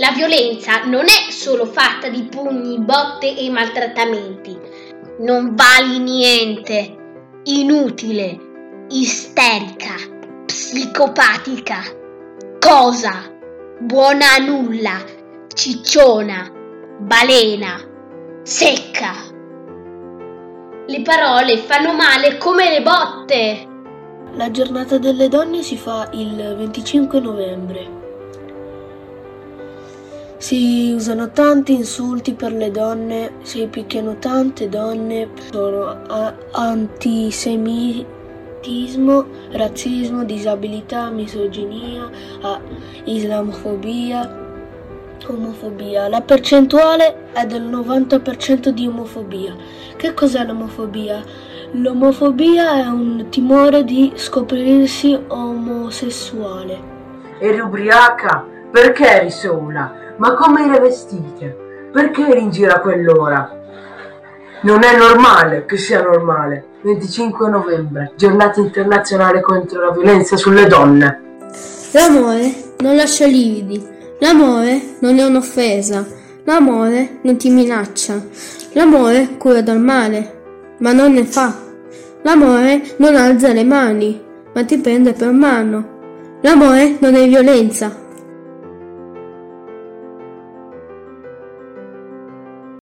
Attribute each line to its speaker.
Speaker 1: La violenza non è solo fatta di pugni, botte e maltrattamenti. Non vali niente. Inutile. Isterica. Psicopatica. Cosa? Buona a nulla. Cicciona. Balena. Secca. Le parole fanno male come le botte.
Speaker 2: La giornata delle donne si fa il 25 novembre. Si usano tanti insulti per le donne, si picchiano tante donne, sono antisemitismo, razzismo, disabilità, misoginia, islamofobia, omofobia. La percentuale è del 90% di omofobia. Che cos'è l'omofobia? L'omofobia è un timore di scoprirsi omosessuale.
Speaker 3: Eri ubriaca? Perché eri sola? Ma come eri vestita? Perché eri in giro a quell'ora? Non è normale che sia normale. 25 novembre, giornata internazionale contro la violenza sulle donne.
Speaker 4: L'amore non lascia lividi. L'amore non è un'offesa. L'amore non ti minaccia. L'amore cura dal male, ma non ne fa. L'amore non alza le mani, ma ti prende per mano. L'amore non è violenza,